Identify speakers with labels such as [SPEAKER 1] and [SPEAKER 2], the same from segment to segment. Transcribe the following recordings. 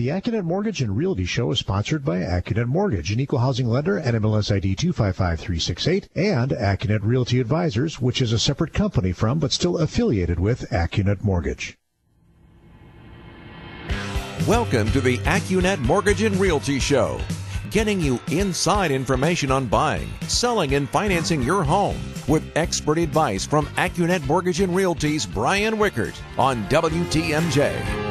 [SPEAKER 1] The Accunet Mortgage and Realty Show is sponsored by Accunet Mortgage, an equal housing lender NMLS ID 255368, and Accunet Realty Advisors, which is a separate company from but still affiliated with Accunet Mortgage.
[SPEAKER 2] Welcome to the Accunet Mortgage and Realty Show, getting you inside information on buying, selling, and financing your home with expert advice from Accunet Mortgage and Realty's Brian Wickert on WTMJ.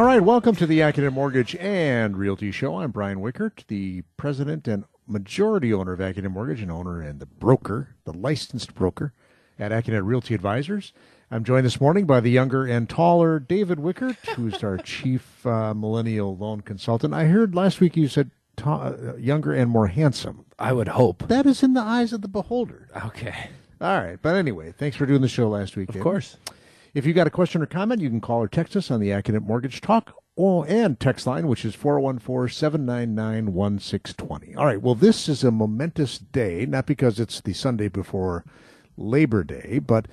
[SPEAKER 1] All right, welcome to the Accunet Mortgage and Realty Show. I'm Brian Wickert, the president and majority owner of Accunet Mortgage and owner and the broker, the licensed broker at Accunet Realty Advisors. I'm joined this morning by the younger and taller David Wickert, who's our chief uh, millennial loan consultant. I heard last week you said ta- uh, younger and more handsome.
[SPEAKER 3] I would hope.
[SPEAKER 1] That is in the eyes of the beholder.
[SPEAKER 3] Okay.
[SPEAKER 1] All right, but anyway, thanks for doing the show last week.
[SPEAKER 3] Of
[SPEAKER 1] David.
[SPEAKER 3] course.
[SPEAKER 1] If you've got a question or comment, you can call or text us on the Accunet Mortgage Talk oh, and text line, which is 414-799-1620. All right, well, this is a momentous day, not because it's the Sunday before Labor Day, but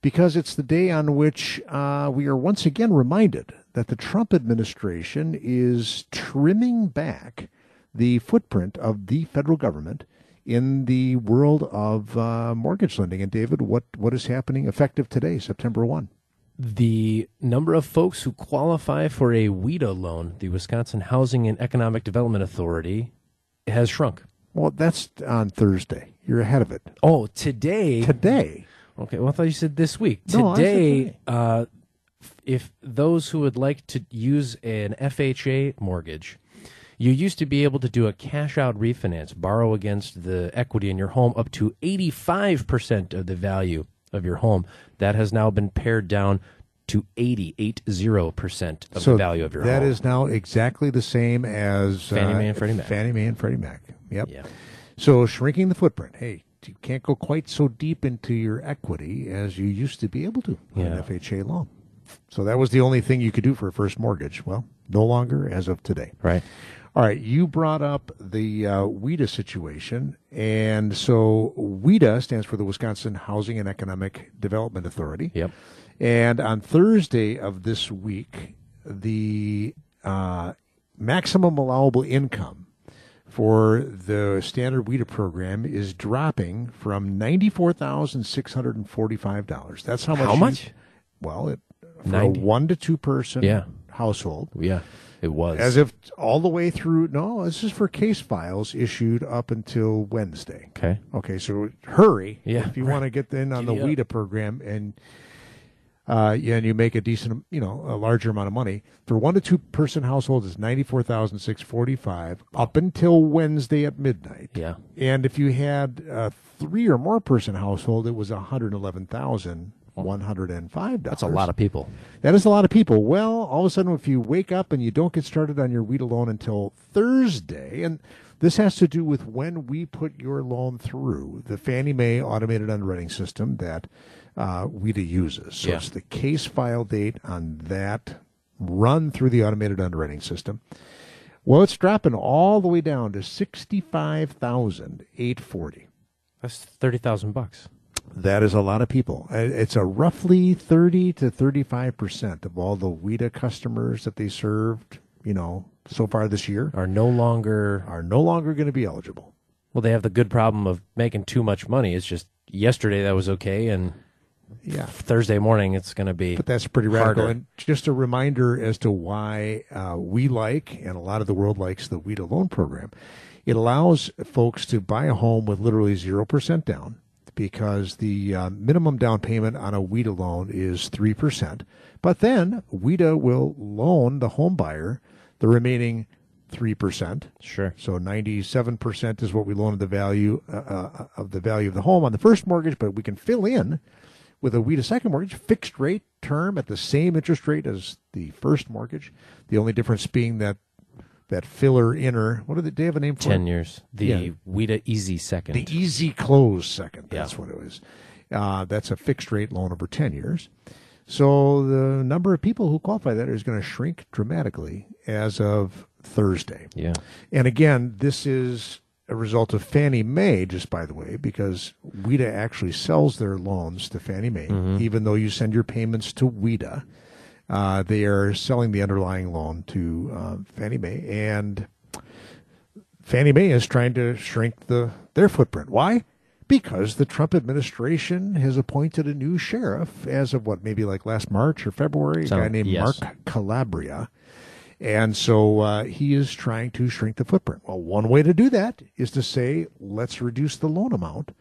[SPEAKER 1] because it's the day on which uh, we are once again reminded that the Trump administration is trimming back the footprint of the federal government in the world of uh, mortgage lending. And David, what what is happening effective today, September one?
[SPEAKER 3] The number of folks who qualify for a WHEDA loan, the Wisconsin Housing and Economic Development Authority, has shrunk.
[SPEAKER 1] Well, that's on Thursday. You're ahead of it.
[SPEAKER 3] Oh, today.
[SPEAKER 1] Today.
[SPEAKER 3] Okay. Well, I thought you said this week.
[SPEAKER 1] No,
[SPEAKER 3] today,
[SPEAKER 1] today.
[SPEAKER 3] uh, if those who would like to use an FHA mortgage, you used to be able to do a cash out refinance, borrow against the equity in your home up to 85% of the value of your home. That has now been pared down to 80, 80% of the value of your
[SPEAKER 1] That
[SPEAKER 3] home.
[SPEAKER 1] is now exactly the same as
[SPEAKER 3] Fannie
[SPEAKER 1] uh,
[SPEAKER 3] Mae and Freddie Mac.
[SPEAKER 1] Fannie Mae and Freddie Mac. Yep.
[SPEAKER 3] Yeah.
[SPEAKER 1] So shrinking the footprint. Hey, you can't go quite so deep into your equity as you used to be able to on an FHA loan. So that was the only thing you could do for a first mortgage. Well, no longer as of today.
[SPEAKER 3] Right.
[SPEAKER 1] All right, you brought up the uh, WHEDA situation, and so WHEDA stands for the Wisconsin Housing and Economic Development Authority.
[SPEAKER 3] Yep.
[SPEAKER 1] And on Thursday of this week, the uh, maximum allowable income for the standard WHEDA program is dropping from ninety-four thousand six hundred and forty-five dollars. That's how much.
[SPEAKER 3] How
[SPEAKER 1] you-
[SPEAKER 3] much?
[SPEAKER 1] well, it, for
[SPEAKER 3] 90.
[SPEAKER 1] a one to two person
[SPEAKER 3] Yeah.
[SPEAKER 1] household.
[SPEAKER 3] Yeah. It was.
[SPEAKER 1] As if all the way through. No, this is for case files issued up until Wednesday.
[SPEAKER 3] okay.
[SPEAKER 1] Okay, so hurry
[SPEAKER 3] Yeah,
[SPEAKER 1] if you
[SPEAKER 3] right.
[SPEAKER 1] want to get in on the
[SPEAKER 3] Giddy.
[SPEAKER 1] WHEDA program and uh, yeah, and you make a decent, you know, a larger amount of money. For one to two person households, it's ninety four thousand six forty five up until Wednesday at midnight.
[SPEAKER 3] Yeah.
[SPEAKER 1] and if you had a three or more person household, it was one hundred eleven thousand one hundred and five dollars.
[SPEAKER 3] That's a lot of people.
[SPEAKER 1] That is a lot of people. Well, all of a sudden, if you wake up and you don't get started on your WHEDA loan until Thursday, and this has to do with when we put your loan through the Fannie Mae automated underwriting system that uh, WHEDA uses. So
[SPEAKER 3] Yeah.
[SPEAKER 1] it's the case file date on that run through the automated underwriting system. Well, it's dropping all the way down to sixty-five thousand eight forty.
[SPEAKER 3] That's 30,000 bucks.
[SPEAKER 1] That is a lot of people. It's a roughly 30 to 35 percent of all the WHEDA customers that they served, you know, so far this year
[SPEAKER 3] Are no longer
[SPEAKER 1] are no longer going to be eligible.
[SPEAKER 3] Well, they have the good problem of making too much money. It's just yesterday that was okay, and
[SPEAKER 1] Yeah.
[SPEAKER 3] Thursday morning it's going to be.
[SPEAKER 1] But that's pretty radical.
[SPEAKER 3] Harder.
[SPEAKER 1] And just a reminder as to why uh, we like, and a lot of the world likes, the WHEDA loan program. It allows folks to buy a home with literally 0% down because the uh, minimum down payment on a WHEDA loan is 3%. But then WHEDA will loan the home buyer the remaining 3%.
[SPEAKER 3] Sure.
[SPEAKER 1] So 97% is what we loaned the value uh, uh, of the value of the home on the first mortgage, but we can fill in with a WHEDA second mortgage, fixed rate term at the same interest rate as the first mortgage. The only difference being that that filler inner, what did they have a name for? it?
[SPEAKER 3] 10 years. The
[SPEAKER 1] Yeah.
[SPEAKER 3] WHEDA Easy Second.
[SPEAKER 1] The easy close second. That's
[SPEAKER 3] Yeah.
[SPEAKER 1] what it was. Uh, that's a fixed rate loan over 10 years. So the number of people who qualify that is going to shrink dramatically as of Thursday.
[SPEAKER 3] yeah.
[SPEAKER 1] And again, this is a result of Fannie Mae, just by the way, because WHEDA actually sells their loans to Fannie Mae, even though you send your payments to WHEDA. Uh, they are selling the underlying loan to uh, Fannie Mae, and Fannie Mae is trying to shrink the their footprint. Why? Because the Trump administration has appointed a new sheriff as of what, maybe like last March or February, a guy named
[SPEAKER 3] yes.
[SPEAKER 1] Mark Calabria. And so uh, he is trying to shrink the footprint. Well, one way to do that is to say, let's reduce the loan amount,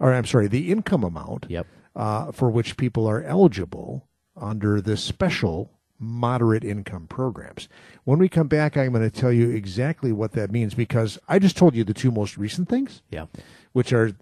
[SPEAKER 1] or I'm sorry, the income amount
[SPEAKER 3] Yep.
[SPEAKER 1] uh, for which people are eligible under the special moderate income programs. When we come back, I'm going to tell you exactly what that means because I just told you the two most recent things,
[SPEAKER 3] Yeah.
[SPEAKER 1] which are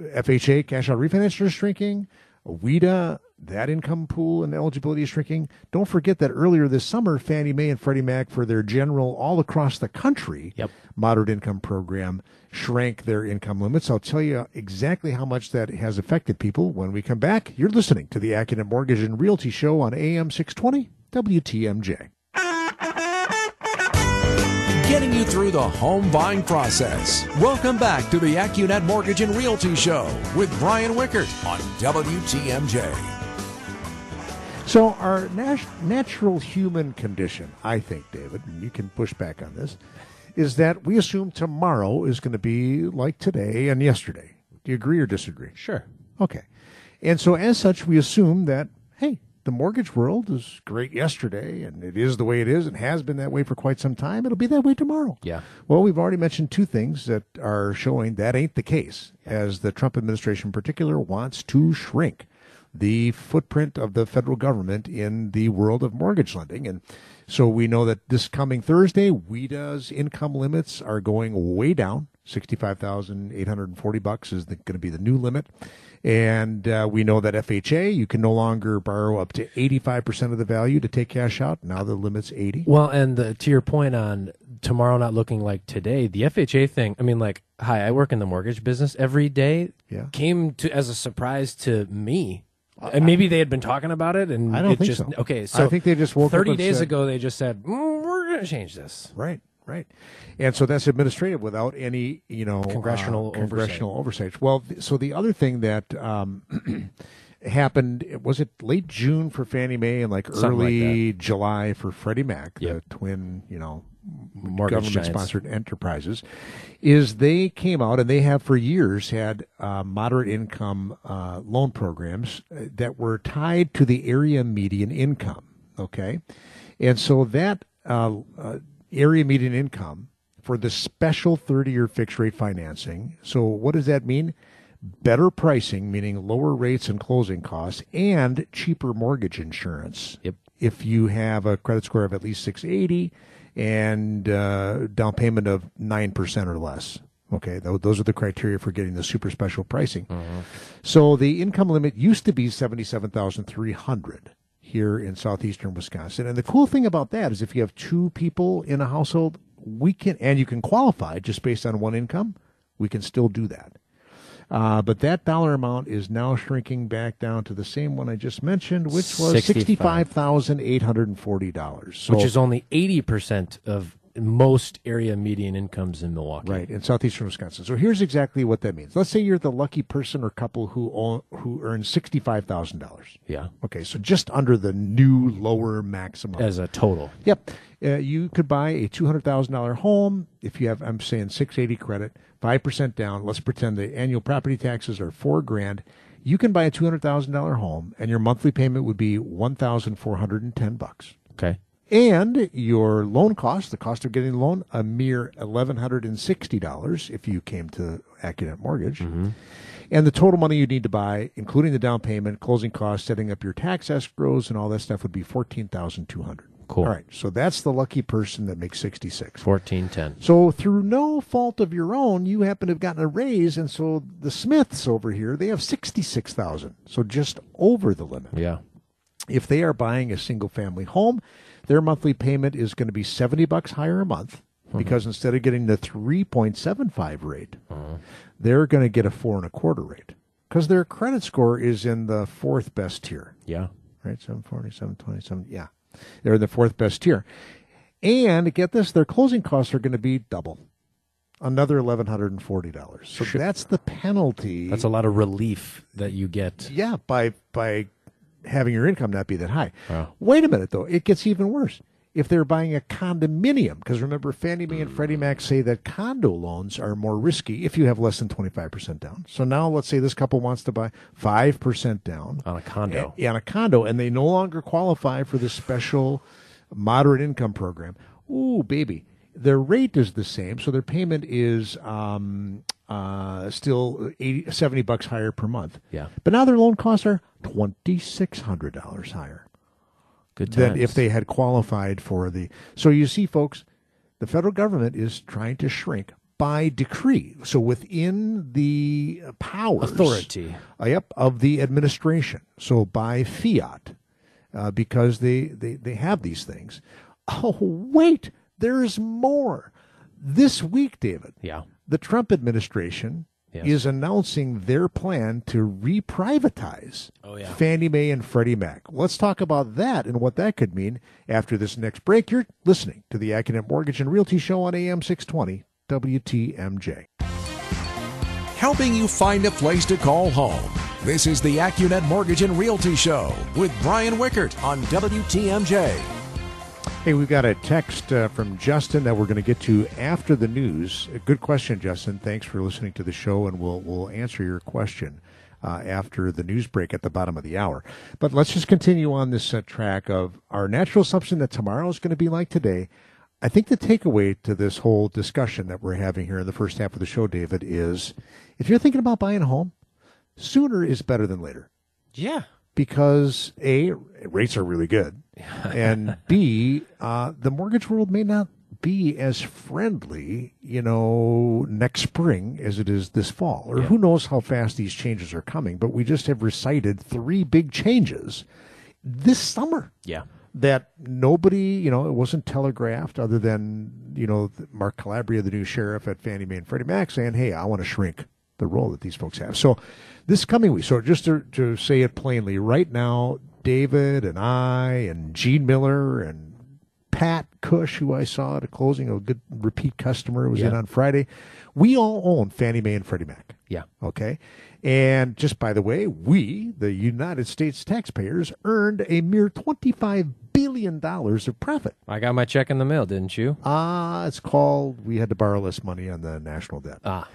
[SPEAKER 1] FHA cash out refinance shrinking, WHEDA, that income pool and eligibility is shrinking. Don't forget that earlier this summer, Fannie Mae and Freddie Mac, for their general all across the country
[SPEAKER 3] Yep.
[SPEAKER 1] moderate income program, shrank their income limits. I'll tell you exactly how much that has affected people when we come back. You're listening to the Accunet Mortgage and Realty Show on AM 620 WTMJ.
[SPEAKER 2] Getting you through the home buying process. Welcome back to the AccuNet Mortgage and Realty Show with Brian Wickert on WTMJ.
[SPEAKER 1] So, our nat- natural human condition, I think, David, and you can push back on this, is that we assume tomorrow is going to be like today and yesterday. Do you agree or disagree?
[SPEAKER 3] Sure.
[SPEAKER 1] Okay. And so, as such, we assume that, hey, the mortgage world is great yesterday, and it is the way it is, and has been that way for quite some time. It'll be that way tomorrow.
[SPEAKER 3] Yeah.
[SPEAKER 1] Well, we've already mentioned two things that are showing that ain't the case, as the Trump administration in particular wants to shrink the footprint of the federal government in the world of mortgage lending. And so we know that this coming Thursday, WHEDA's income limits are going way down. 65,840 bucks is going to be the new limit. And uh, we know that FHA, you can no longer borrow up to 85% of the value to take cash out. Now the limit's 80.
[SPEAKER 3] Well, and the, to your point on tomorrow not looking like today, the FHA thing. I mean, like, hi, I work in the mortgage business every day.
[SPEAKER 1] Yeah.
[SPEAKER 3] came to as a surprise to me. And maybe they had been talking about it, and
[SPEAKER 1] I don't
[SPEAKER 3] it
[SPEAKER 1] think
[SPEAKER 3] just
[SPEAKER 1] so.
[SPEAKER 3] okay. So
[SPEAKER 1] I think they just woke up
[SPEAKER 3] thirty
[SPEAKER 1] and
[SPEAKER 3] days
[SPEAKER 1] said-
[SPEAKER 3] ago. They just said mm, we're going to change this.
[SPEAKER 1] Right, right. And so that's administrative without any, you know,
[SPEAKER 3] Congressional
[SPEAKER 1] uh, congressional oversight. Well, th- so the other thing that um, happened was it late June for Fannie Mae and like
[SPEAKER 3] Something like
[SPEAKER 1] early July for Freddie Mac,
[SPEAKER 3] Yep.
[SPEAKER 1] the twin, you know. Government-sponsored enterprises, is they came out and they have for years had uh, moderate income uh, loan programs uh, that were tied to the area median income. Okay, and so that uh, uh, area median income for the special 30-year fixed rate financing. So what does that mean? Better pricing, meaning lower rates and closing costs, and cheaper mortgage insurance
[SPEAKER 3] Yep.
[SPEAKER 1] if you have a credit score of at least 680 and uh, down payment of 9% or less. Okay, tho- those are the criteria for getting the super special pricing. So the income limit used to be 77,300 here in southeastern Wisconsin. And the cool thing about that is if you have two people in a household, we can and you can qualify just based on one income, we can still do that. Uh, but that dollar amount is now shrinking back down to the same one I just mentioned, which was
[SPEAKER 3] 65.
[SPEAKER 1] sixty-five thousand eight hundred and forty dollars. So,
[SPEAKER 3] which is only eighty percent of most area median incomes in Milwaukee.
[SPEAKER 1] right in southeastern Wisconsin. So here's exactly what that means. Let's say you're the lucky person or couple who own, who earns sixty-five thousand dollars.
[SPEAKER 3] Yeah.
[SPEAKER 1] Okay, so just under the new lower maximum.
[SPEAKER 3] As a total.
[SPEAKER 1] Yep. Uh, you could buy a two hundred thousand dollar home if you have. I'm saying six eighty credit, five percent down. Let's pretend the annual property taxes are four grand. You can buy a two hundred thousand dollar home, and your monthly payment would be one thousand four hundred and ten bucks.
[SPEAKER 3] Okay.
[SPEAKER 1] And your loan cost, the cost of getting the loan, a mere eleven hundred and sixty dollars if you came to Accunet Mortgage. Mm-hmm. And the total money you need to buy, including the down payment, closing costs, setting up your tax escrows, and all that stuff, would be fourteen thousand two hundred.
[SPEAKER 3] Cool.
[SPEAKER 1] All right, so that's the lucky person that makes sixty six.
[SPEAKER 3] Fourteen ten.
[SPEAKER 1] So through no fault of your own, you happen to have gotten a raise, and so the Smiths over here they have sixty six thousand, so just over the limit.
[SPEAKER 3] Yeah.
[SPEAKER 1] If they are buying a single family home, their monthly payment is going to be 70 bucks higher a month mm-hmm. because instead of getting the 3.75 rate, uh-huh. they're going to get a four and a quarter rate because their credit score is in the fourth best tier,
[SPEAKER 3] Yeah.
[SPEAKER 1] right? 740, 727. Yeah. They're in the fourth best tier. And get this, their closing costs are going to be double. Another eleven hundred and forty dollars. So that's the penalty.
[SPEAKER 3] That's a lot of relief that you get.
[SPEAKER 1] yeah by by having your income not be that high.
[SPEAKER 3] Wow.
[SPEAKER 1] Wait a minute, though. It gets even worse. If they're buying a condominium, because remember, Fannie Mae and Freddie Mac say that condo loans are more risky if you have less than 25% down. So now let's say this couple wants to buy 5% down
[SPEAKER 3] On a condo.
[SPEAKER 1] a- on a condo, and they no longer qualify for the special moderate income program. Ooh, baby. Their rate is the same, so their payment is um, uh, still 80, 70 bucks higher per month.
[SPEAKER 3] Yeah.
[SPEAKER 1] But now their loan costs are $2,600 higher
[SPEAKER 3] Good
[SPEAKER 1] than
[SPEAKER 3] times.
[SPEAKER 1] if they had qualified for the. So you see, folks, the federal government is trying to shrink by decree. So within the powers
[SPEAKER 3] Authority.
[SPEAKER 1] uh, yep, of the administration. So by fiat, uh, because they, they they have these things. Oh wait, there's more. This week, David,
[SPEAKER 3] Yeah.
[SPEAKER 1] The Trump administration
[SPEAKER 3] Yes.
[SPEAKER 1] is announcing their plan to reprivatize
[SPEAKER 3] Oh, yeah.
[SPEAKER 1] Fannie Mae and Freddie Mac. Let's talk about that and what that could mean after this next break. You're listening to the Accunet Mortgage and Realty Show on AM 620 WTMJ.
[SPEAKER 2] helping you find a place to call home. This is the AccuNet Mortgage and Realty Show with Brian Wickert on WTMJ.
[SPEAKER 1] Hey, we've got a text uh, from Justin that we're going to get to after the news. A good question, Justin. Thanks for listening to the show, and we'll we'll answer your question uh, after the news break at the bottom of the hour. But let's just continue on this uh, track of our natural assumption that tomorrow is going to be like today. I think the takeaway to this whole discussion that we're having here in the first half of the show, David, is if you're thinking about buying a home, sooner is better than later
[SPEAKER 3] Yeah.
[SPEAKER 1] because a rates are really good, and b uh, the mortgage world may not be as friendly, you know, next spring as it is this fall, or
[SPEAKER 3] Yeah.
[SPEAKER 1] who knows how fast these changes are coming. But we just have recited three big changes this summer
[SPEAKER 3] Yeah.
[SPEAKER 1] that nobody, you know, it wasn't telegraphed other than, you know, Mark Calabria, the new sheriff at Fannie Mae and Freddie Mac saying, hey, I want to shrink the role that these folks have. So this coming week, so just to, to say it plainly, right now, David and I and Gene Miller and Pat Cush, who I saw at a closing, a good repeat customer, was in on Friday. We all own Fannie Mae and Freddie Mac.
[SPEAKER 3] Yeah.
[SPEAKER 1] Okay. And just by the way, we, the United States taxpayers, earned a mere $25 billion of profit.
[SPEAKER 3] I got my check in the mail, didn't you?
[SPEAKER 1] Ah, it's called, we had to borrow less money on the national debt.
[SPEAKER 3] Ah.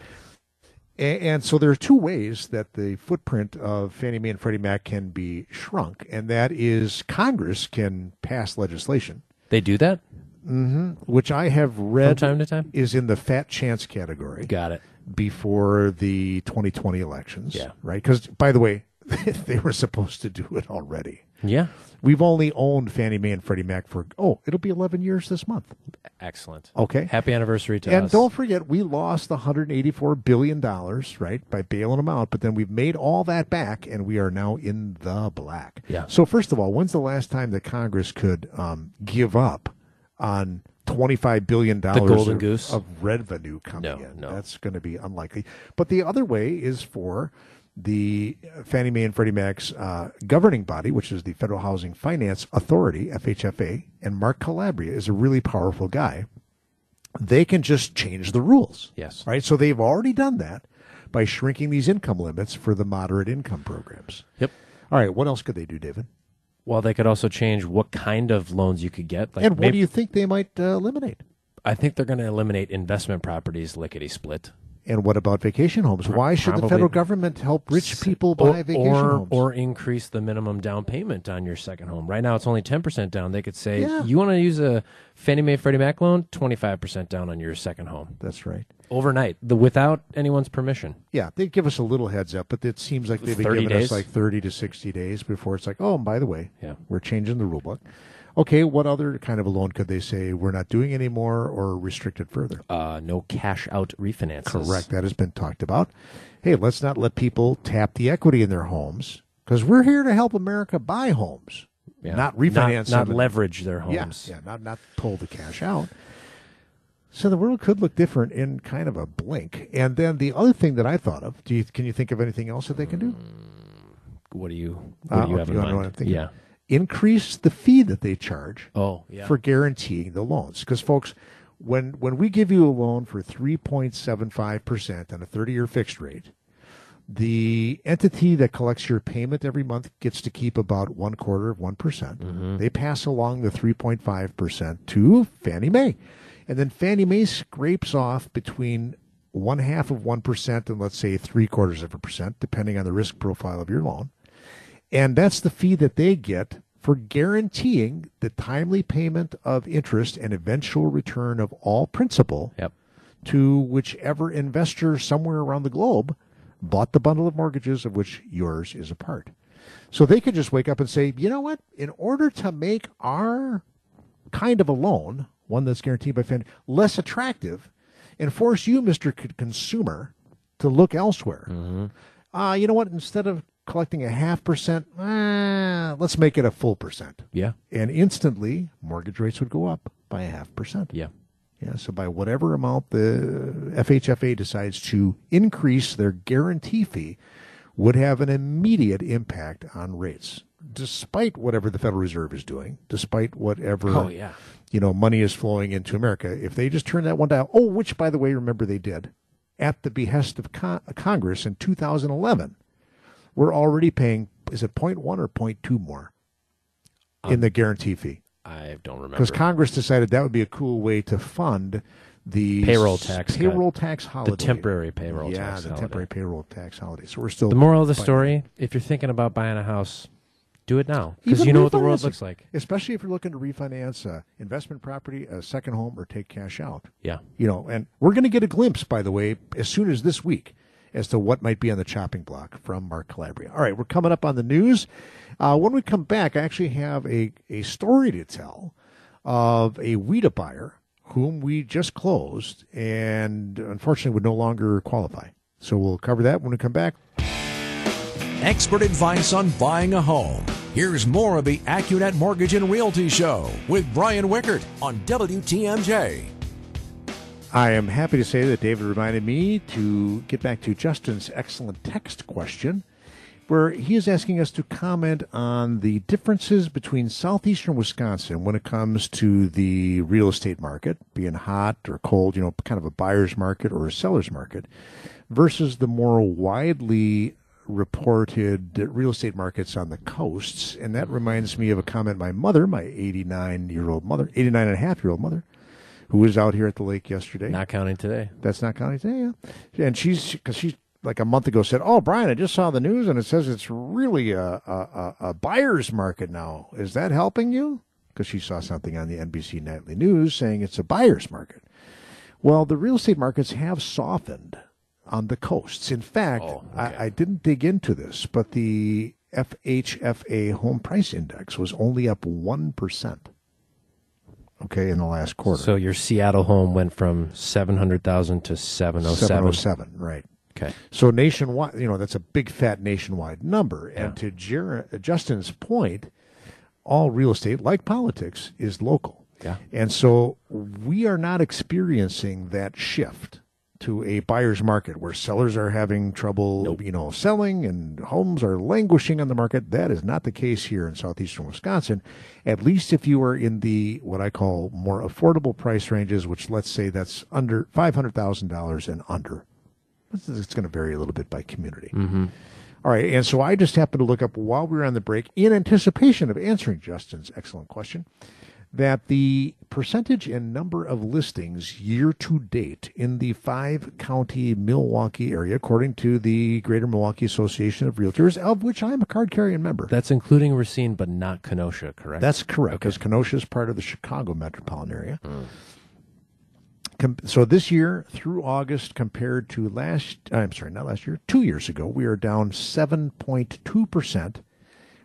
[SPEAKER 1] A- And so there are two ways that the footprint of Fannie Mae and Freddie Mac can be shrunk, and that is Congress can pass legislation,
[SPEAKER 3] They do that? Mm-hmm.
[SPEAKER 1] which I have read From
[SPEAKER 3] time to time?
[SPEAKER 1] is in the fat chance category.
[SPEAKER 3] Got it.
[SPEAKER 1] before the 2020 elections.
[SPEAKER 3] Yeah.
[SPEAKER 1] Right? Because, by the way, they were supposed to do it already.
[SPEAKER 3] Yeah.
[SPEAKER 1] We've only owned Fannie Mae and Freddie Mac for, oh, it'll be 11 years this month.
[SPEAKER 3] Excellent.
[SPEAKER 1] Okay.
[SPEAKER 3] Happy anniversary to
[SPEAKER 1] and
[SPEAKER 3] us.
[SPEAKER 1] And don't forget, we lost the $184 billion, right, by bailing them out, but then we've made all that back and we are now in the black.
[SPEAKER 3] Yeah.
[SPEAKER 1] So, first of all, when's the last time that Congress could um, give up on $25 billion
[SPEAKER 3] golden
[SPEAKER 1] of,
[SPEAKER 3] goose?
[SPEAKER 1] of revenue coming
[SPEAKER 3] No,
[SPEAKER 1] in?
[SPEAKER 3] no.
[SPEAKER 1] That's going to be unlikely. But the other way is for the Fannie Mae and Freddie Mac's uh, governing body, which is the Federal Housing Finance Authority, FHFA, and Mark Calabria is a really powerful guy. They can just change the rules.
[SPEAKER 3] Yes.
[SPEAKER 1] Right? So they've already done that by shrinking these income limits for the moderate income programs.
[SPEAKER 3] Yep.
[SPEAKER 1] All right, what else could they do, David?
[SPEAKER 3] Well, they could also change what kind of loans you could get. Like
[SPEAKER 1] and what
[SPEAKER 3] maybe-
[SPEAKER 1] do you think they might uh, eliminate?
[SPEAKER 3] I think they're going to eliminate investment properties lickety split.
[SPEAKER 1] And what about vacation homes? Why should the federal government help rich people buy
[SPEAKER 3] or,
[SPEAKER 1] vacation
[SPEAKER 3] or,
[SPEAKER 1] homes?
[SPEAKER 3] or increase the minimum down payment on your second home. Right now, it's only ten percent down. They could say
[SPEAKER 1] Yeah.
[SPEAKER 3] you want to use a Fannie Mae Freddie Mac loan, twenty five percent down on your second home
[SPEAKER 1] That's right.
[SPEAKER 3] overnight, the without anyone's permission.
[SPEAKER 1] Yeah, they'd give us a little heads up, but it seems like they've been giving
[SPEAKER 3] days?
[SPEAKER 1] us like 30 to 60 days before it's like, oh, and by the way,
[SPEAKER 3] Yeah.
[SPEAKER 1] we're changing the rule book. Okay, what other kind of a loan could they say we're not doing anymore or restricted further?
[SPEAKER 3] Uh, no cash out refinances.
[SPEAKER 1] Correct. That has been talked about. Hey, let's not let people tap the equity in their homes because we're here to help America buy homes,
[SPEAKER 3] Yeah.
[SPEAKER 1] not refinance
[SPEAKER 3] not, not leverage their homes.
[SPEAKER 1] yeah, not not pull the cash out. So the world could look different in kind of a blink. And then the other thing that I thought of, do you can you think of anything else that they can do?
[SPEAKER 3] What do you what
[SPEAKER 1] Uh,
[SPEAKER 3] do you have
[SPEAKER 1] you
[SPEAKER 3] in mind? yeah.
[SPEAKER 1] Increase the fee that they charge
[SPEAKER 3] Oh yeah.
[SPEAKER 1] for guaranteeing the loans. Because folks, when when we give you a loan for three point seven five percent on a thirty year fixed rate, The entity that collects your payment every month gets to keep about one quarter of one mm-hmm. They pass along the three point five percent to Fannie Mae, and then Fannie Mae scrapes off between one half of one percent and let's say three quarters of a percent, depending on the risk profile of your loan. And that's the fee that they get for guaranteeing the timely payment of interest and eventual return of all principal
[SPEAKER 3] Yep.
[SPEAKER 1] to whichever investor somewhere around the globe bought the bundle of mortgages of which yours is a part. So they could just wake up and say, you know what? In order to make our kind of a loan, one that's guaranteed by Fannie, less attractive, and force you, Mr. Consumer, to look elsewhere. Uh, you know what? Instead of collecting a half percent, eh, let's make it a full percent.
[SPEAKER 3] Yeah.
[SPEAKER 1] And instantly, mortgage rates would go up by a half percent.
[SPEAKER 3] Yeah.
[SPEAKER 1] Yeah, so by whatever amount the FHFA decides to increase their guarantee fee would have an immediate impact on rates, despite whatever the Federal Reserve is doing, despite whatever
[SPEAKER 3] Oh, yeah.
[SPEAKER 1] you know money is flowing into America. If they just turn that one down, oh, which by the way, remember they did at the behest of Con- Congress in 2011, we're already paying is it 0.1 or 0.2 more in um, the guarantee fee
[SPEAKER 3] I don't remember.
[SPEAKER 1] because Congress decided that would be a cool way to fund the
[SPEAKER 3] Payroll tax cut.
[SPEAKER 1] payroll tax holiday,
[SPEAKER 3] the temporary payroll
[SPEAKER 1] yeah,
[SPEAKER 3] tax
[SPEAKER 1] the
[SPEAKER 3] holiday.
[SPEAKER 1] temporary payroll tax holiday. So we're still
[SPEAKER 3] The moral of the story: if you're thinking about buying a house, do it now because you know what the world looks like.
[SPEAKER 1] especially if you're looking to refinance a investment property, a second home, or take cash out.
[SPEAKER 3] Yeah.
[SPEAKER 1] You know, and we're going to get a glimpse, by the way, as soon as this week, as to what might be on the chopping block from Mark Calabria. All right, we're coming up on the news. Uh, when we come back, I actually have a, a story to tell of a WHEDA buyer whom we just closed and unfortunately would no longer qualify. So we'll cover that when we come back.
[SPEAKER 2] Expert advice on buying a home. Here's more of the AccuNet Mortgage and Realty Show with Brian Wickert on WTMJ.
[SPEAKER 1] I am happy to say that David reminded me to get back to Justin's excellent text question, where he is asking us to comment on the differences between southeastern Wisconsin when it comes to the real estate market, being hot or cold, you know, kind of a buyer's market or a seller's market, versus the more widely reported real estate markets on the coasts. And that reminds me of a comment my mother, my 89 year old mother, 89 and a half year old mother, who was out here at the lake yesterday.
[SPEAKER 3] Not counting today.
[SPEAKER 1] That's not counting today, yeah. And she's because she like a month ago said, "Oh, Brian, I just saw the news and it says it's really a a, a, a buyer's market now. Is that helping you?" Because she saw something on the NBC Nightly News saying it's a buyer's market. Well, the real estate markets have softened on the coasts. In fact,
[SPEAKER 3] Oh, okay.
[SPEAKER 1] I, I didn't dig into this, but the FHFA home price index was only up one percent. Okay, in the last quarter.
[SPEAKER 3] So your Seattle home went from seven hundred thousand to seven oh seven.
[SPEAKER 1] 707, right.
[SPEAKER 3] Okay.
[SPEAKER 1] So nationwide, you know, that's a big fat nationwide number. And to Jer- uh, Justin's point, all real estate, like politics, is local.
[SPEAKER 3] Yeah.
[SPEAKER 1] And so we are not experiencing that shift to a buyer's market where sellers are having trouble, you know, selling and homes are languishing on the market. That is not the case here in southeastern Wisconsin. At least if you are in the what I call more affordable price ranges, which let's say that's under five hundred thousand dollars and under. It's, it's going to vary a little bit by community. Mm-hmm. All right, and so I just happened to look up while we were on the break, in anticipation of answering Justin's excellent question, that the percentage and number of listings year to date in the five county Milwaukee area, according to the Greater Milwaukee Association of Realtors, of which I'm a card carrying member.
[SPEAKER 3] That's including Racine, but not Kenosha, correct?
[SPEAKER 1] That's correct, because Kenosha is part of the Chicago metropolitan area. Hmm. Com- so this year through August, compared to last, I'm sorry, not last year, two years ago, we are down 7.2%,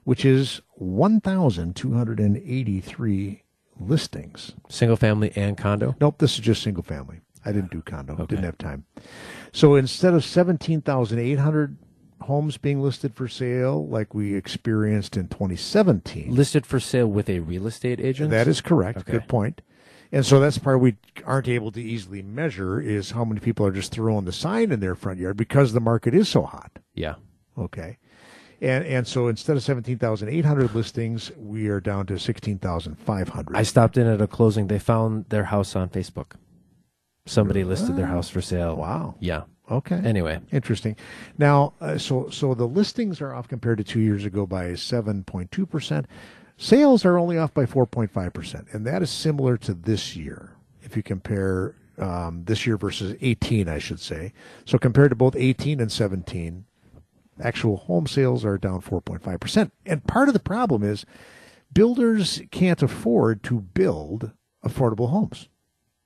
[SPEAKER 1] which is 1,283 listings.
[SPEAKER 3] single family and condo.
[SPEAKER 1] Nope, this is just single family. I didn't do condo. Didn't have time. So instead of 17,800 homes being listed for sale like we experienced in 2017,
[SPEAKER 3] Listed for sale with a real estate agent.
[SPEAKER 1] That is correct.
[SPEAKER 3] Okay.
[SPEAKER 1] Good point. And so that's part we aren't able to easily measure is how many people are just throwing the sign in their front yard because the market is so hot.
[SPEAKER 3] yeah.
[SPEAKER 1] Okay. And and so instead of 17,800 listings, we are down to 16,500.
[SPEAKER 3] I stopped in at a closing. They found their house on Facebook. Somebody listed their house for sale.
[SPEAKER 1] Wow.
[SPEAKER 3] Yeah.
[SPEAKER 1] Okay.
[SPEAKER 3] Anyway,
[SPEAKER 1] Interesting. Now, uh, so so the listings are off compared to two years ago by 7.2 percent. Sales are only off by 4.5 percent, and that is similar to this year. If you compare um, this year versus 18, I should say. So compared to both 18 and 17, actual home sales are down 4.5 percent. And part of the problem is builders can't afford to build affordable homes,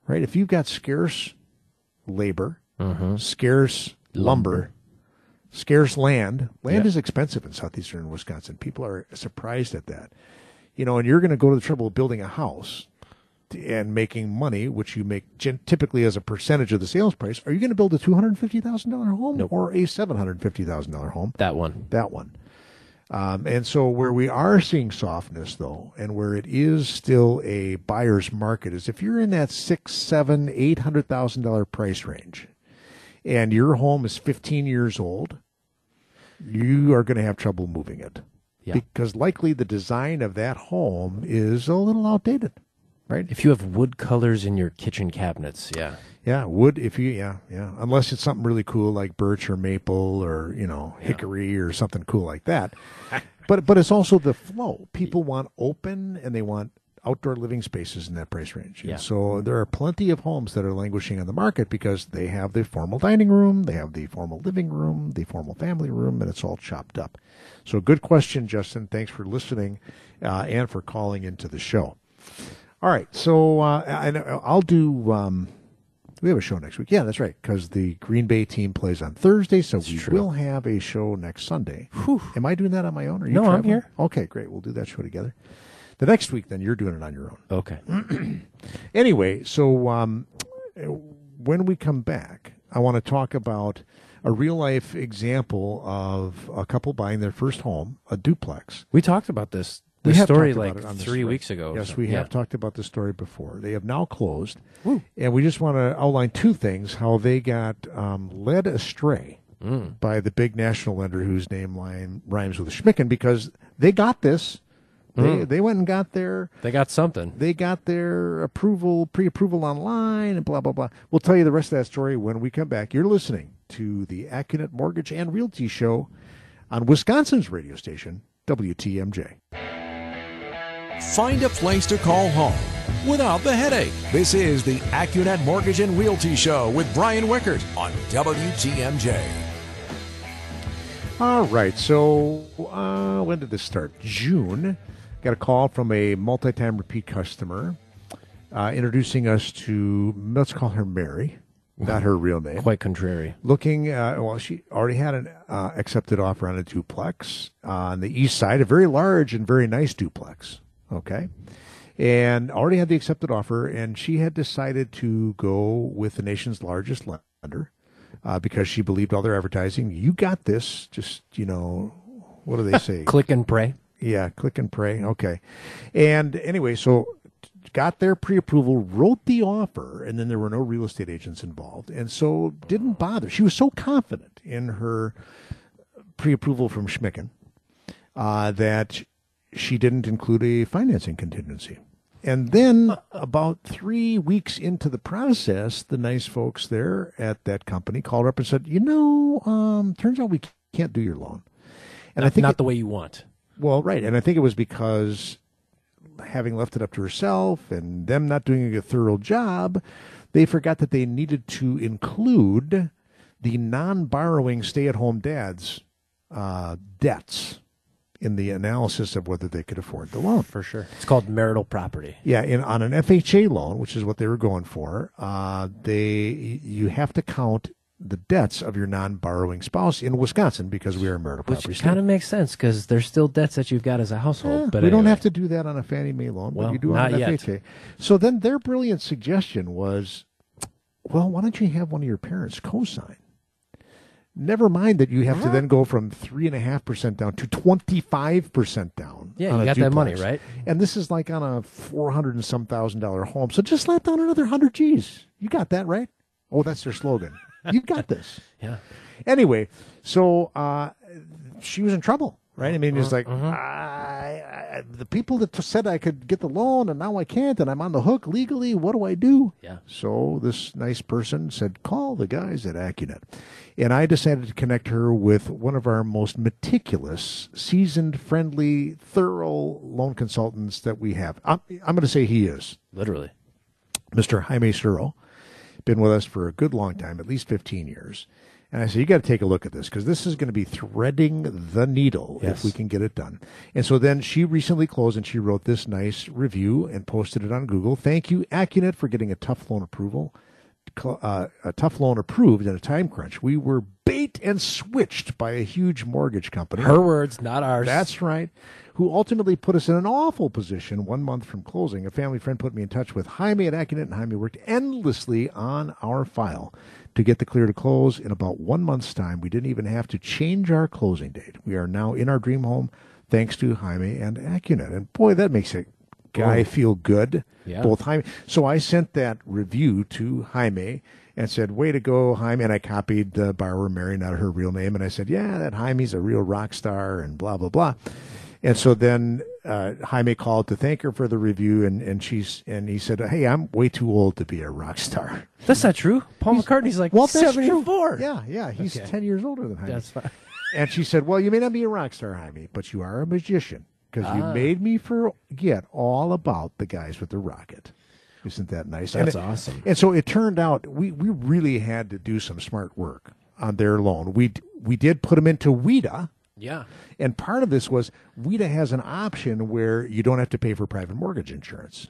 [SPEAKER 1] right? If you've got scarce labor, mm-hmm. scarce lumber, scarce land. Land
[SPEAKER 3] Yeah.
[SPEAKER 1] is expensive in southeastern Wisconsin. People are surprised at that. You know, and you're going to go to the trouble of building a house and making money, which you make gen- typically as a percentage of the sales price. Are you going to build a two hundred fifty thousand dollar home
[SPEAKER 3] Nope.
[SPEAKER 1] or a seven hundred fifty thousand dollar home?
[SPEAKER 3] that one.
[SPEAKER 1] that one. Um, and so where we are seeing softness though, and where it is still a buyer's market is if you're in that six, seven, eight hundred thousand dollar price range and your home is fifteen years old, you are going to have trouble moving it.
[SPEAKER 3] Yeah.
[SPEAKER 1] Because likely the design of that home is a little outdated. Right?
[SPEAKER 3] If you have wood colors in your kitchen cabinets, yeah.
[SPEAKER 1] Yeah, wood. If you, yeah, yeah. Unless it's something really cool like birch or maple or you know hickory or something cool like that. but but it's also the flow. People want open and they want outdoor living spaces in that price range. And
[SPEAKER 3] Yeah.
[SPEAKER 1] so there are plenty of homes that are languishing on the market because they have the formal dining room, they have the formal living room, the formal family room, and it's all chopped up. So good question, Justin. Thanks for listening uh, and for calling into the show. All right, so uh, I, I'll do. Um, we have a show next week. Yeah, that's right, because the Green Bay team plays on Thursday, so we
[SPEAKER 3] true.
[SPEAKER 1] will have a show next Sunday. Am I doing that on my own? Or are you
[SPEAKER 3] No, I'm here.
[SPEAKER 1] Okay, great. We'll do that show together. The next week, then you're doing it on your own.
[SPEAKER 3] Okay.
[SPEAKER 1] Anyway, so um, when we come back, I want to talk about a real life example of a couple buying their first home, a duplex.
[SPEAKER 3] We talked about this
[SPEAKER 1] Have
[SPEAKER 3] story like
[SPEAKER 1] about it on
[SPEAKER 3] three weeks ago.
[SPEAKER 1] Yes,
[SPEAKER 3] so-
[SPEAKER 1] we
[SPEAKER 3] yeah.
[SPEAKER 1] have talked about the story before. They have now closed, and we just want to outline two things: how they got um, led astray
[SPEAKER 3] Mm.
[SPEAKER 1] by the big national lender whose name line rhymes with Schmicken, because they got this. They
[SPEAKER 3] Mm.
[SPEAKER 1] they went and got their
[SPEAKER 3] They got something.
[SPEAKER 1] they got their approval pre-approval online and blah blah blah. We'll tell you the rest of that story when we come back. You're listening to the AccuNet Mortgage and Realty Show on Wisconsin's radio station WTMJ.
[SPEAKER 2] Find a place to call home without the headache. This is the Accunet Mortgage and Realty Show with Brian Wickert on WTMJ.
[SPEAKER 1] All right. So uh, when did this start? June. Got a call from a multi-time repeat customer uh, introducing us to let's call her Mary, not her real name.
[SPEAKER 3] Quite contrary.
[SPEAKER 1] Looking, uh, well, she already had an uh, accepted offer on a duplex on the east side, a very large and very nice duplex. Okay. And already had the accepted offer, and she had decided to go with the nation's largest lender uh, because she believed all their advertising. You got this. Just, you know, what do they say?
[SPEAKER 3] Click and pray.
[SPEAKER 1] Yeah, click and pray. Okay. And anyway, so got their pre-approval, wrote the offer, and then there were no real estate agents involved, and so didn't bother. She was so confident in her pre-approval from Schmicken uh, that she didn't include a financing contingency. And then, about three weeks into the process, the nice folks there at that company called her up and said, "You know, um, turns out we can't do your loan." And I think
[SPEAKER 3] Not
[SPEAKER 1] it-
[SPEAKER 3] the way you want.
[SPEAKER 1] well, right, and I think it was because having left it up to herself and them not doing a thorough job, they forgot that they needed to include the non-borrowing stay-at-home dads' uh, debts in the analysis of whether they could afford the loan.
[SPEAKER 3] For sure. It's called marital property.
[SPEAKER 1] Yeah, in, on an FHA loan, which is what they were going for, uh, they you have to count the debts of your non-borrowing spouse in Wisconsin because we are a marital property
[SPEAKER 3] Which kind of makes sense because there's still debts that you've got as a household.
[SPEAKER 1] Yeah,
[SPEAKER 3] but
[SPEAKER 1] we don't have to do that on a Fannie Mae loan, but
[SPEAKER 3] Well,
[SPEAKER 1] you do on an
[SPEAKER 3] yet.
[SPEAKER 1] FHA. So then their brilliant suggestion was, well, why don't you have one of your parents co-sign? Never mind that you have to then go from three and a half percent down to twenty five percent down.
[SPEAKER 3] Yeah,
[SPEAKER 1] on
[SPEAKER 3] you
[SPEAKER 1] a
[SPEAKER 3] got that money,
[SPEAKER 1] duplex.
[SPEAKER 3] right?
[SPEAKER 1] And this is like on a four hundred and some thousand dollar home. So just slap down another hundred G's. You got that right? Oh, that's their slogan. you got this.
[SPEAKER 3] Yeah.
[SPEAKER 1] Anyway, so uh, she was in trouble, right? I mean, it's mm-hmm. like mm-hmm. I, I, the people that said I could get the loan and now I can't, and I'm on the hook legally. What do I do?
[SPEAKER 3] Yeah.
[SPEAKER 1] So this nice person said, call the guys at AccuNet, and I decided to connect her with one of our most meticulous, seasoned, friendly, thorough loan consultants that we have. I'm, I'm going to say he is
[SPEAKER 3] Literally.
[SPEAKER 1] Mr. Jaime Suro, been with us for a good long time, at least 15 years. And I said, you got to take a look at this because this is going to be threading the needle
[SPEAKER 3] Yes.
[SPEAKER 1] if we can get it done. And so then she recently closed and she wrote this nice review and posted it on Google. Thank you, AccuNet, for getting a tough loan approval. Uh, a tough loan approved in a time crunch. We were bait and switched by a huge mortgage company.
[SPEAKER 3] Her words, not ours.
[SPEAKER 1] That's right. Who ultimately put us in an awful position one month from closing. A family friend put me in touch with Jaime at AccuNet, and Jaime worked endlessly on our file to get the clear to close in about one month's time. We didn't even have to change our closing date. We are now in our dream home thanks to Jaime and AccuNet. And boy, that makes a guy feel good.
[SPEAKER 3] Yeah.
[SPEAKER 1] Both Jaime. So I sent that review to Jaime and said, "Way to go, Jaime!" And I copied the borrower Mary, not her real name, and I said, "Yeah, that Jaime's a real rock star," and blah blah blah. And so then uh, Jaime called to thank her for the review, and and she's and he said, "Hey, I'm way too old to be a rock star."
[SPEAKER 3] That's not true. Paul McCartney's like
[SPEAKER 1] Well, that's true.
[SPEAKER 3] 74.
[SPEAKER 1] Yeah, yeah, he's
[SPEAKER 3] Okay.
[SPEAKER 1] ten years older than Jaime.
[SPEAKER 3] That's fine.
[SPEAKER 1] And she said, "Well, you may not be a rock star, Jaime, but you are a magician because
[SPEAKER 3] Ah.
[SPEAKER 1] you made me forget all about the guys with the rocket." Isn't that nice?
[SPEAKER 3] That's
[SPEAKER 1] and it-
[SPEAKER 3] awesome.
[SPEAKER 1] And so it turned out we we really had to do some smart work on their loan. We we did put them into WHEDA.
[SPEAKER 3] Yeah.
[SPEAKER 1] And part of this was WHEDA has an option where you don't have to pay for private mortgage insurance,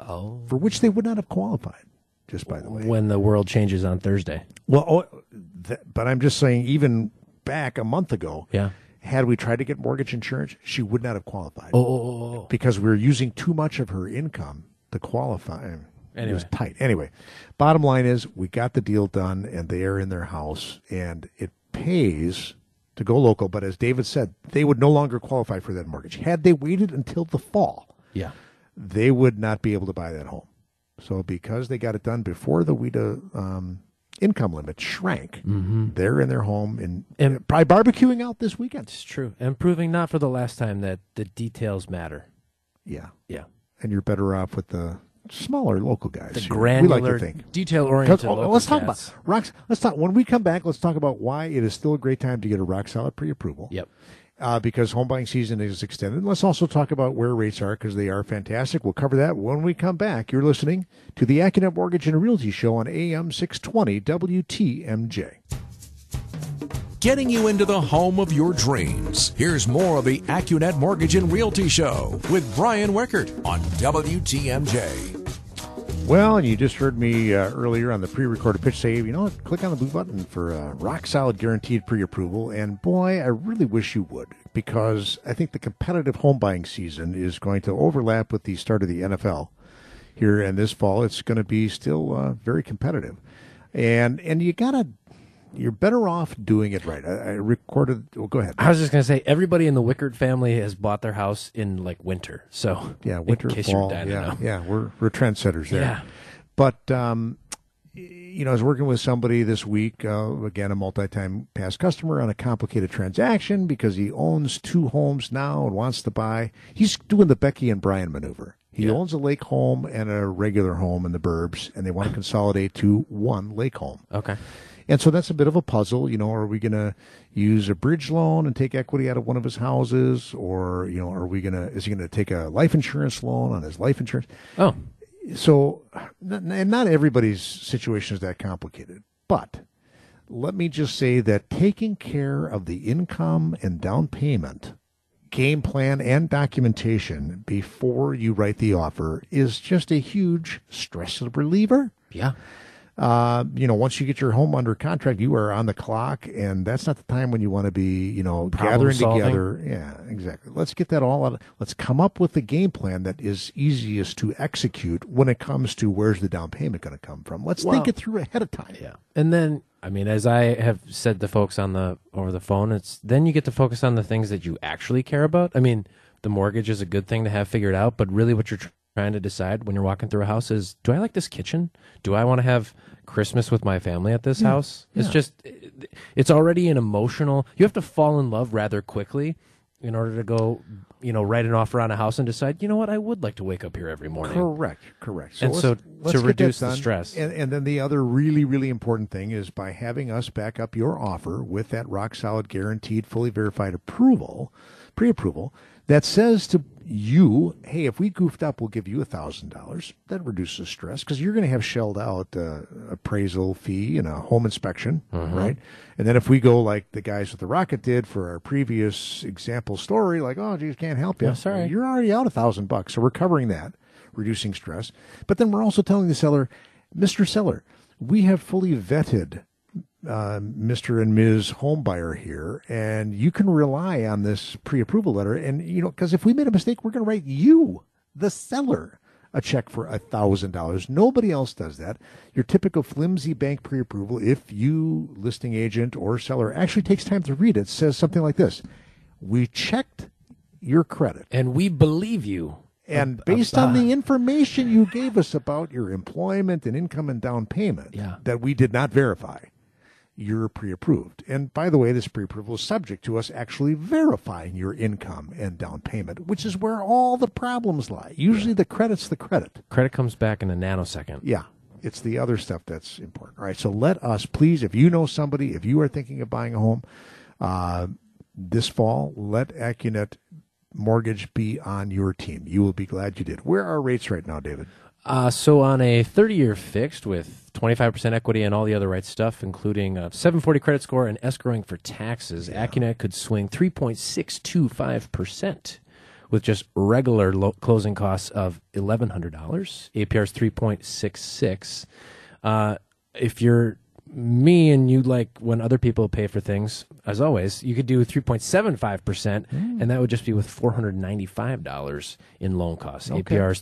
[SPEAKER 3] Oh.
[SPEAKER 1] for which they would not have qualified, just by the way.
[SPEAKER 3] When the world changes on Thursday.
[SPEAKER 1] Well, oh, th- but I'm just saying, even back a month ago,
[SPEAKER 3] Yeah.
[SPEAKER 1] had we tried to get mortgage insurance, she would not have qualified
[SPEAKER 3] Oh, oh, oh, oh. oh.
[SPEAKER 1] because we were using too much of her income to qualify. It was tight. Anyway, bottom line is we got the deal done and they are in their house and it pays to go local. But as David said, they would no longer qualify for that mortgage. Had they waited until the fall,
[SPEAKER 3] Yeah.
[SPEAKER 1] they would not be able to buy that home. So because they got it done before the WHEDA um, income limit shrank, they're in their home and,
[SPEAKER 3] And-
[SPEAKER 1] probably barbecuing out this weekend.
[SPEAKER 3] It's true. And proving not for the last time that the details matter.
[SPEAKER 1] Yeah.
[SPEAKER 3] Yeah.
[SPEAKER 1] And you're better off with the smaller local guys.
[SPEAKER 3] The granular,
[SPEAKER 1] we like to think.
[SPEAKER 3] detail
[SPEAKER 1] 'Cause-
[SPEAKER 3] oriented.
[SPEAKER 1] oh, let's talk about rocks. Let's talk when we come back. Let's talk about why it is still a great time to get a rock solid pre-approval.
[SPEAKER 3] Yep.
[SPEAKER 1] Uh, because home buying season is extended. Let's also talk about where rates are because they are fantastic. We'll cover that when we come back. You're listening to the AccuNet Mortgage and Realty Show on AM 620 WTMJ.
[SPEAKER 2] Getting you into the home of your dreams. Here's more of the AccuNet Mortgage and Realty Show with Brian Wickert on WTMJ.
[SPEAKER 1] Well, and you just heard me uh, earlier on the pre-recorded pitch say, you know what, click on the blue button for uh, rock solid guaranteed pre-approval. And boy, I really wish you would because I think the competitive home buying season is going to overlap with the start of the NFL here. And this fall, it's going to be still uh, very competitive. And and you gotta, you're better off doing it right. I, I recorded. Well, go ahead.
[SPEAKER 3] I was just gonna say everybody in the Wickert family has bought their house in like winter. So
[SPEAKER 1] Yeah, winter,
[SPEAKER 3] in case
[SPEAKER 1] fall.
[SPEAKER 3] dying
[SPEAKER 1] yeah, yeah, we're we're trendsetters there.
[SPEAKER 3] Yeah.
[SPEAKER 1] But um, you know, I was working with somebody this week, uh, again, a multi-time past customer on a complicated transaction because he owns two homes now and wants to buy. He's doing the Becky and Brian maneuver. He
[SPEAKER 3] Yeah.
[SPEAKER 1] owns a lake home and a regular home in the burbs, and they want to consolidate to one lake home.
[SPEAKER 3] Okay.
[SPEAKER 1] And so that's a bit of a puzzle. You know, are we going to use a bridge loan and take equity out of one of his houses, or you know, are we going to? Is he going to take a life insurance loan on his life insurance?
[SPEAKER 3] Oh,
[SPEAKER 1] So, and not everybody's situation is that complicated, but let me just say that taking care of the income and down payment, game plan, and documentation before you write the offer is just a huge stress reliever
[SPEAKER 3] yeah.
[SPEAKER 1] Uh, you know, once you get your home under contract, you are on the clock, and that's not the time when you want to be, you know,
[SPEAKER 3] Problem
[SPEAKER 1] gathering
[SPEAKER 3] solving.
[SPEAKER 1] together. Yeah, exactly. Let's get that all out. Let's come up with the game plan that is easiest to execute when it comes to where's the down payment going to come from. Let's think it through ahead of time.
[SPEAKER 3] Yeah. And then I mean, as I have said to folks on the over the phone, it's then you get to focus on the things that you actually care about. I mean, the mortgage is a good thing to have figured out, but really what you're tr- trying to decide when you're walking through a house is do I like this kitchen? Do I want to have Christmas with my family at this house? It's
[SPEAKER 1] yeah.
[SPEAKER 3] just it's already an emotional. You have to fall in love rather quickly in order to go, you know, write an offer on a house and decide, you know what, I would like to wake up here every morning.
[SPEAKER 1] Correct, correct.
[SPEAKER 3] And
[SPEAKER 1] let's-
[SPEAKER 3] so
[SPEAKER 1] let's
[SPEAKER 3] to reduce the stress.
[SPEAKER 1] And, and then the other really, really important thing is by having us back up your offer with that rock solid, guaranteed, fully verified approval, pre approval, that says to you, hey, if we goofed up, we'll give you a thousand dollars. That reduces stress because you're going to have shelled out uh, appraisal fee and a home inspection,
[SPEAKER 3] Mm-hmm.
[SPEAKER 1] right? And then if we go like the guys with the rocket did for our previous example story, like, oh, geez, can't help you.
[SPEAKER 3] Yeah, sorry.
[SPEAKER 1] You're already out a thousand bucks, so we're covering that, reducing stress. But then we're also telling the seller, Mr. Seller, we have fully vetted uh, Mr. and Ms. Homebuyer here, and you can rely on this pre-approval letter. And you know, because if we made a mistake, we're going to write you, the seller, a check for a thousand dollars. Nobody else does that. Your typical flimsy bank pre-approval, if you listing agent or seller actually takes time to read it, says something like this: "We checked your credit."
[SPEAKER 3] And we believe you.
[SPEAKER 1] And based on the information you gave us about your employment and income and down payment
[SPEAKER 3] Yeah.
[SPEAKER 1] that we did not verify, you're pre approved. And by the way, this pre approval is subject to us actually verifying your income and down payment, which is where all the problems lie. Usually the credit's the credit.
[SPEAKER 3] Credit comes back in a nanosecond.
[SPEAKER 1] Yeah. It's the other stuff that's important. All right. So let us, please, if you know somebody, if you are thinking of buying a home uh, this fall, let AccuNet Mortgage be on your team. You will be glad you did. Where are rates right now, David?
[SPEAKER 3] Uh, so on a 30-year fixed with 25% equity and all the other right stuff, including a 740 credit score and escrowing for taxes, AccuNet could swing 3.625% with just regular lo- closing costs of $1,100. APR is 3.66. Uh, if you're me and you like when other people pay for things, as always, you could do 3.75%, and that would just be with $495 in loan costs.
[SPEAKER 1] Okay.
[SPEAKER 3] APR is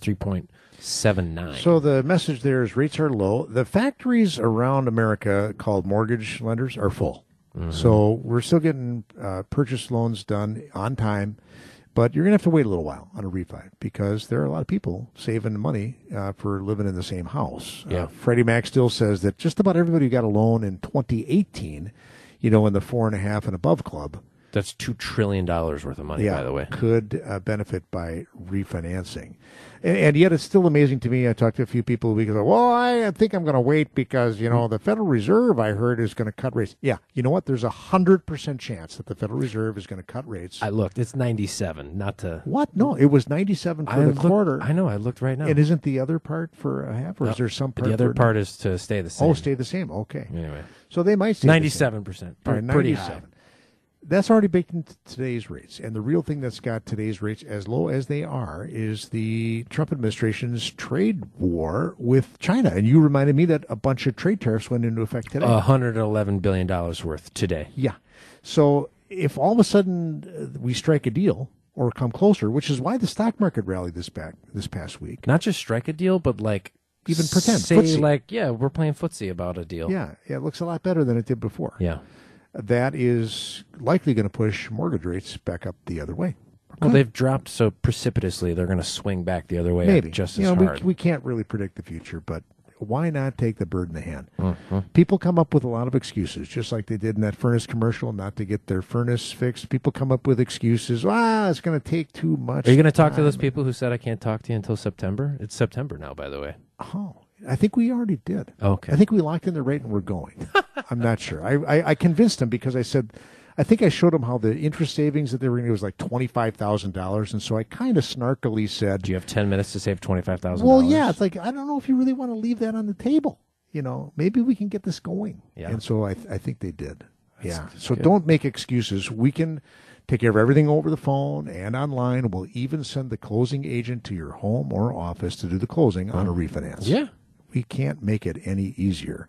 [SPEAKER 3] 3.79.
[SPEAKER 1] So the message there is rates are low. The factories around America called mortgage lenders are full. So we're still getting uh, purchase loans done on time, but you're going to have to wait a little while on a refi because there are a lot of people saving money uh, for living in the same house.
[SPEAKER 3] Yeah.
[SPEAKER 1] Uh, Freddie Mac still says that just about everybody who got a loan in 2018, you know, in the four and a half and above club,
[SPEAKER 3] That's $2 trillion worth of money,
[SPEAKER 1] yeah,
[SPEAKER 3] by the way.
[SPEAKER 1] could uh, benefit by refinancing. And, and yet, it's still amazing to me. I talked to a few people a week ago. Well, I think I'm going to wait because you know mm-hmm. the Federal Reserve. I heard is going to cut rates. Yeah, you know what? There's a hundred percent chance that the Federal Reserve is going to cut rates.
[SPEAKER 3] I looked. It's 97, not to.
[SPEAKER 1] what? No, it was 97 for
[SPEAKER 3] I
[SPEAKER 1] the
[SPEAKER 3] looked-
[SPEAKER 1] quarter.
[SPEAKER 3] I know. I looked right now.
[SPEAKER 1] And isn't the other part for a half, or is there some part?
[SPEAKER 3] the other part is to stay the oh, same.
[SPEAKER 1] Oh, stay the same. Okay,
[SPEAKER 3] Anyway,
[SPEAKER 1] so they might stay
[SPEAKER 3] 97%.
[SPEAKER 1] All right,
[SPEAKER 3] pretty
[SPEAKER 1] 97.
[SPEAKER 3] high.
[SPEAKER 1] That's already baked into today's rates. And the real thing that's got today's rates as low as they are is the Trump administration's trade war with China. And you reminded me that a bunch of trade tariffs went into effect today.
[SPEAKER 3] $111 billion worth today.
[SPEAKER 1] yeah. So if all of a sudden uh, we strike a deal or come closer, which is why the stock market rallied this back this past week.
[SPEAKER 3] Not just strike a deal, but like
[SPEAKER 1] Even pretend,
[SPEAKER 3] Say
[SPEAKER 1] footsie.
[SPEAKER 3] like, yeah, we're playing footsie about a deal.
[SPEAKER 1] Yeah, yeah, it looks a lot better than it did before.
[SPEAKER 3] Yeah.
[SPEAKER 1] That is likely going to push mortgage rates back up the other way.
[SPEAKER 3] Well, they've dropped so precipitously, they're going to swing back the other way
[SPEAKER 1] Maybe
[SPEAKER 3] just
[SPEAKER 1] you
[SPEAKER 3] as
[SPEAKER 1] know,
[SPEAKER 3] hard.
[SPEAKER 1] We, we can't really predict the future, but why not take the bird in the hand?
[SPEAKER 3] Mm-hmm.
[SPEAKER 1] People come up with a lot of excuses, just like they did in that furnace commercial, not to get their furnace fixed. People come up with excuses. Ah, it's going to take too much.
[SPEAKER 3] Are you going to talk to those people who said I can't talk to you until September? It's September now, by the way.
[SPEAKER 1] Oh, I think we already did.
[SPEAKER 3] Okay.
[SPEAKER 1] I think we locked in the rate and we're going. I'm not sure. I, I, I convinced them because I said, I think I showed them how the interest savings that they were going to was like twenty five thousand dollars, and so I kind of snarkily said,
[SPEAKER 3] Do you have 10 minutes to save $25,000?
[SPEAKER 1] Well, yeah, it's like I don't know if you really want to leave that on the table. You know, maybe we can get this going.
[SPEAKER 3] Yeah.
[SPEAKER 1] And so I, I think they did. yeah.
[SPEAKER 3] that's
[SPEAKER 1] So
[SPEAKER 3] good.
[SPEAKER 1] don't make excuses. We can take care of everything over the phone and online. We'll even send the closing agent to your home or office to do the closing on a mm. refinance.
[SPEAKER 3] Yeah.
[SPEAKER 1] We can't make it any easier.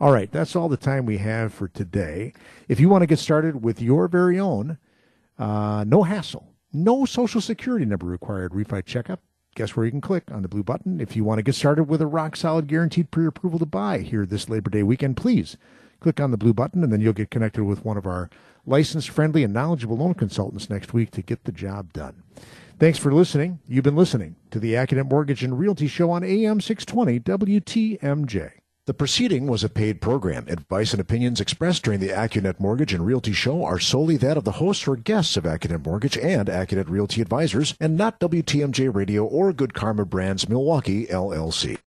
[SPEAKER 1] All right, that's all the time we have for today. If you want to get started with your very own, uh, no hassle, no social security number required refi checkup, guess where you can click on the blue button. If you want to get started with a rock solid guaranteed pre approval to buy here this Labor Day weekend, please click on the blue button and then you'll get connected with one of our licensed, friendly, and knowledgeable loan consultants next week to get the job done. Thanks for listening. You've been listening to the AccuNet Mortgage and Realty Show on AM 620 WTMJ. The proceeding was a paid program. Advice and opinions expressed during the AccuNet Mortgage and Realty Show are solely that of the hosts or guests of AccuNet Mortgage and AccuNet Realty Advisors and not WTMJ Radio or Good Karma Brands Milwaukee, LLC.